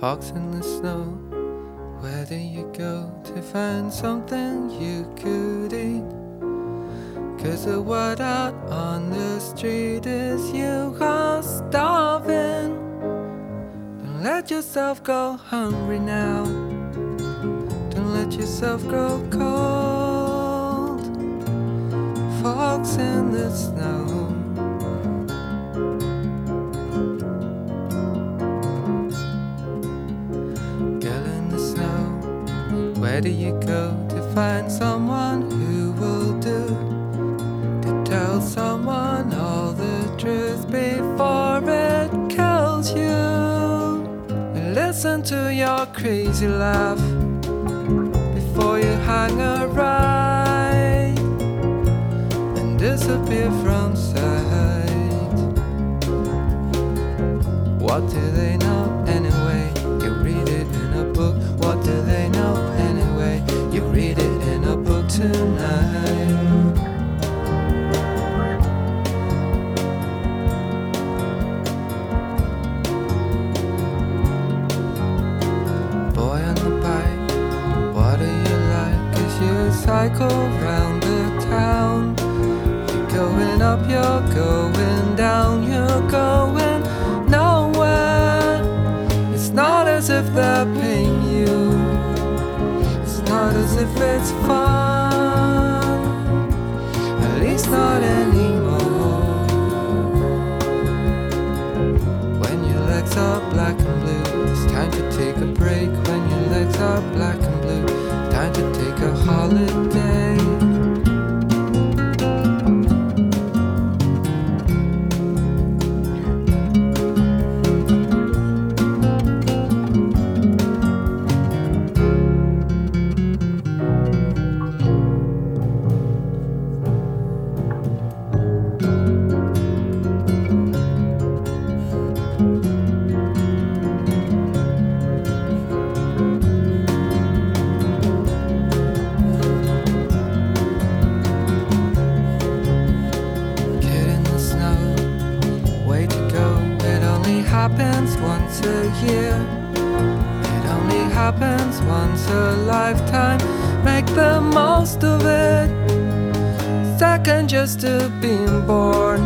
fox in the snow. Where do you go to find something you could eat? Cause the word out on the street is you are starving. Don't let yourself go hungry now. Don't let yourself grow cold. Fox in the snow. Where do you go to find someone who will do? To tell someone all the truth before it kills you. Listen to your crazy laugh before you hang a right and disappear from sight. What do they know anyway? Cycle round the town? You're going up, you're going down, you're going nowhere. It's not as if they're paying you, it's not as if it's fun, at least not anymore. When your legs are black and blue, it's time to take a break. When your legs are black happens once a year. It only happens once a lifetime. Make the most of it. Second just to being born.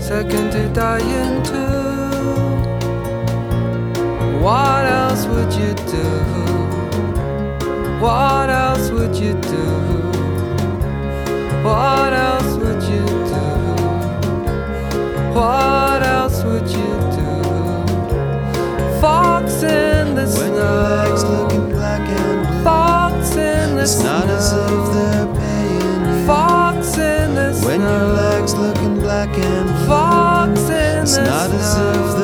Second to dying too. What else would you do? What else would you do? What the Sonatas of their pain. Fox in the When snow. your legs looking black and blue. Fox in the if they're